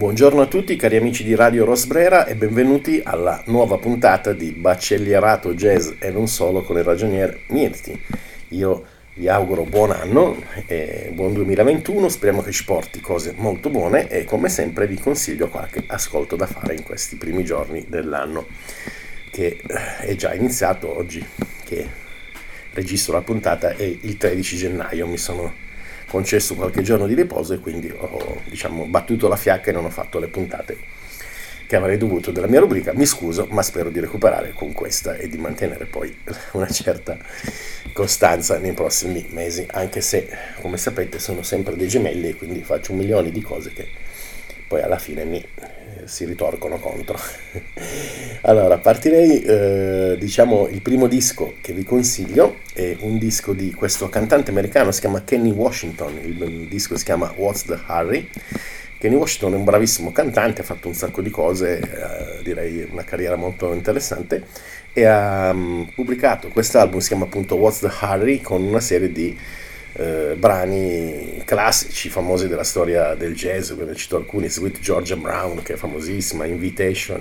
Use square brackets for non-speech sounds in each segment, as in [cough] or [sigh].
Buongiorno a tutti cari amici di Radio Rosbrera e benvenuti alla nuova puntata di Baccellierato Jazz e non solo con il ragionier Mirti. Io vi auguro buon anno e buon 2021, speriamo che ci porti cose molto buone e come sempre vi consiglio qualche ascolto da fare in questi primi giorni dell'anno che eh, è già iniziato oggi che registro la puntata è il 13 gennaio, mi sono concesso qualche giorno di riposo e quindi ho diciamo, battuto la fiacca e non ho fatto le puntate che avrei dovuto della mia rubrica. Mi scuso, ma spero di recuperare con questa e di mantenere poi [laughs] una certa costanza nei prossimi mesi, anche se, come sapete, sono sempre dei gemelli e quindi faccio un milione di cose che poi alla fine mi si ritorcono contro. [laughs] allora, partirei, eh, diciamo, il primo disco che vi consiglio è un disco di questo cantante americano, si chiama Kenny Washington, il, il disco si chiama What's the Hurry. Kenny Washington è un bravissimo cantante, ha fatto un sacco di cose, eh, direi una carriera molto interessante e ha um, pubblicato quest'album, si chiama appunto What's the Hurry, con una serie di eh, brani classici, famosi della storia del jazz, ne cito alcuni, Sweet Georgia Brown, che è famosissima, Invitation,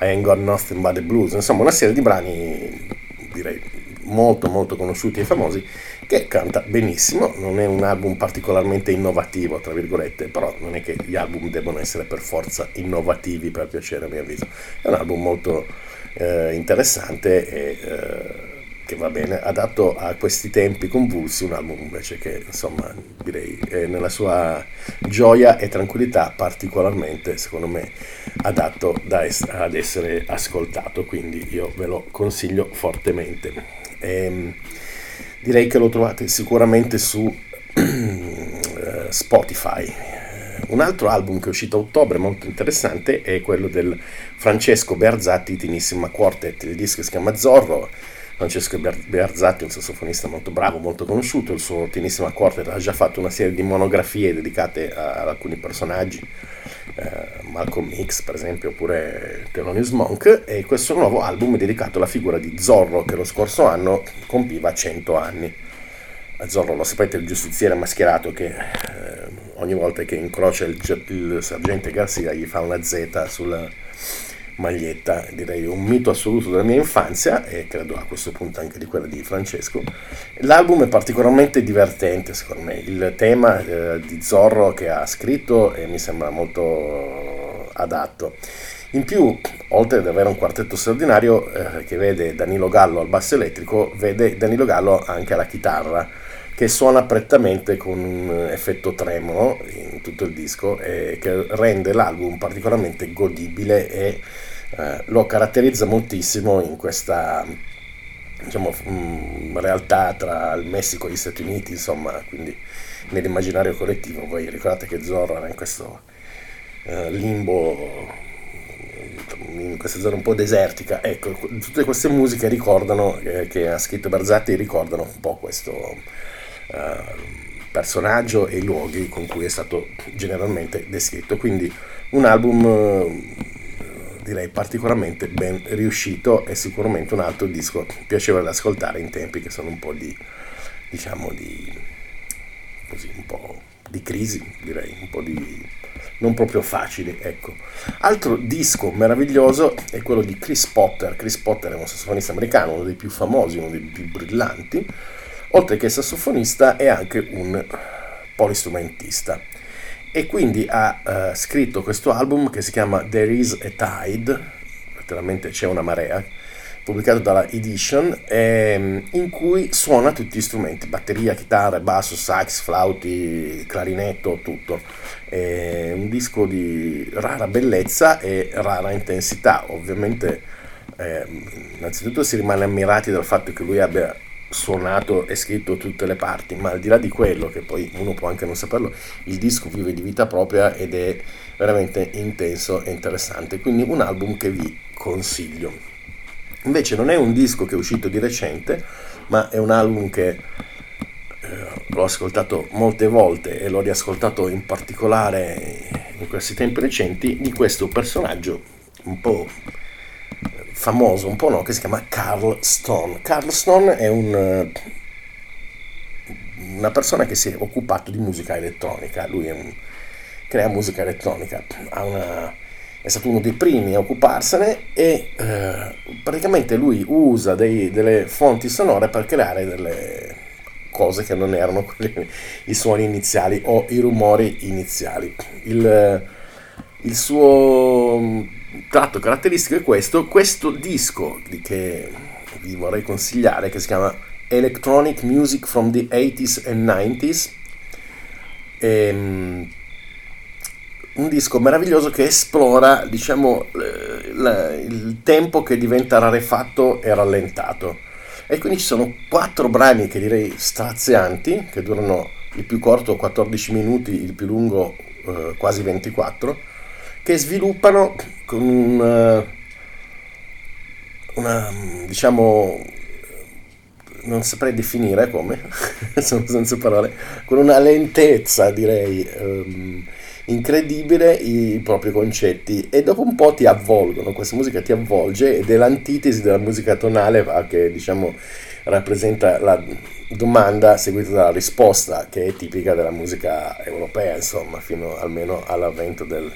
I Ain't Got Nothing But The Blues, insomma una serie di brani, direi, molto molto conosciuti e famosi, che canta benissimo, non è un album particolarmente innovativo, tra virgolette, però non è che gli album debbano essere per forza innovativi per piacere a mio avviso, è un album molto eh, interessante e... Eh, che va bene, adatto a questi tempi convulsi, un album invece che insomma direi nella sua gioia e tranquillità particolarmente secondo me adatto es- ad essere ascoltato, quindi io ve lo consiglio fortemente. E, ehm, direi che lo trovate sicuramente su [clears throat] eh, Spotify. Un altro album che è uscito a ottobre molto interessante è quello del Francesco Berzatti Tinissima Quartet, il disco si chiama Zorro Francesco Bearzatti, un sassofonista molto bravo, molto conosciuto, il suo tenissima quartet ha già fatto una serie di monografie dedicate ad alcuni personaggi, eh, Malcolm X per esempio, oppure Thelonious Monk, e questo nuovo album è dedicato alla figura di Zorro che lo scorso anno compiva 100 anni. Zorro, lo sapete, il giustiziere mascherato che eh, ogni volta che incrocia il, il sergente Garcia gli fa una Z sulla maglietta, direi un mito assoluto della mia infanzia e credo a questo punto anche di quella di Francesco. L'album è particolarmente divertente secondo me, il tema eh, di Zorro che ha scritto eh, mi sembra molto adatto. In più, oltre ad avere un quartetto straordinario eh, che vede Danilo Gallo al basso elettrico, vede Danilo Gallo anche alla chitarra, che suona prettamente con un effetto tremolo in tutto il disco e che rende l'album particolarmente godibile e eh, lo caratterizza moltissimo in questa diciamo, mh, mm, realtà tra il Messico e gli Stati Uniti, insomma, quindi nell'immaginario collettivo. Voi ricordate che Zorro era in questo eh, limbo, in questa zona un po' desertica. Ecco, tutte queste musiche ricordano, eh, che ha scritto Barzatti, ricordano un po' questo personaggio e i luoghi con cui è stato generalmente descritto. Quindi un album eh, direi particolarmente ben riuscito e sicuramente un altro disco piacevole da ascoltare in tempi che sono un po' di diciamo di così un po' di crisi direi un po' di non proprio facili ecco. Altro disco meraviglioso è quello di Chris Potter. Chris Potter è un sassofonista americano uno dei più famosi uno dei più brillanti oltre che sassofonista è anche un polistrumentista e quindi ha uh, scritto questo album che si chiama There is a Tide, letteralmente c'è una marea, pubblicato dalla Edition, ehm, in cui suona tutti gli strumenti, batteria, chitarra, basso, sax, flauti, clarinetto, tutto. È un disco di rara bellezza e rara intensità, ovviamente eh, innanzitutto si rimane ammirati dal fatto che lui abbia suonato e scritto tutte le parti, ma al di là di quello, che poi uno può anche non saperlo, il disco vive di vita propria ed è veramente intenso e interessante. Quindi un album che vi consiglio. Invece non è un disco che è uscito di recente, ma è un album che eh, l'ho ascoltato molte volte e l'ho riascoltato in particolare in questi tempi recenti di questo personaggio un po' famoso, un po' no, che si chiama Carl Stone. Carl Stone è un, eh, una persona che si è occupato di musica elettronica, lui un crea musica elettronica. Una, è stato uno dei primi a occuparsene e eh, praticamente lui usa dei, delle fonti sonore per creare delle cose che non erano quelli, i suoni iniziali o i rumori iniziali. Il, il suo tratto caratteristico è questo, questo disco che vi vorrei consigliare che si chiama Electronic Music from the 80s and 90s. Ehm, un disco meraviglioso che esplora, diciamo, la, il tempo che diventa rarefatto e rallentato. E quindi ci sono quattro brani che direi strazianti, che durano il più corto 14 minuti, il più lungo eh, quasi 24, che sviluppano con un, una, diciamo, non saprei definire come, [laughs] sono senza parole, con una lentezza direi um, incredibile i propri concetti. E dopo un po' ti avvolgono, questa musica ti avvolge ed è l'antitesi della musica tonale che diciamo rappresenta la domanda seguita dalla risposta che è tipica della musica europea insomma fino almeno all'avvento del,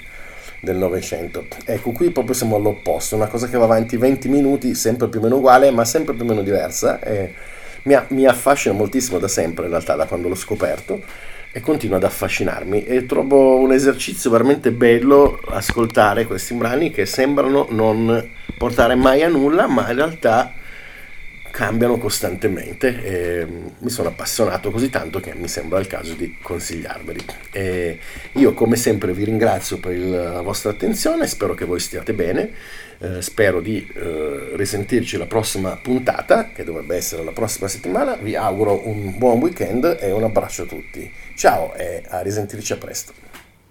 del Novecento. Ecco, qui proprio siamo all'opposto, una cosa che va avanti 20 minuti, sempre più o meno uguale, ma sempre più o meno diversa. Mi, mi affascina moltissimo da sempre, in realtà, da quando l'ho scoperto, e continua ad affascinarmi. E trovo un esercizio veramente bello ascoltare questi brani che sembrano non portare mai a nulla, ma in realtà cambiano costantemente e mi sono appassionato così tanto che mi sembra il caso di consigliarveli. E io come sempre vi ringrazio per la vostra attenzione, spero che voi stiate bene, eh, spero di eh, risentirci la prossima puntata, che dovrebbe essere la prossima settimana, vi auguro un buon weekend e un abbraccio a tutti. Ciao e a risentirci a presto.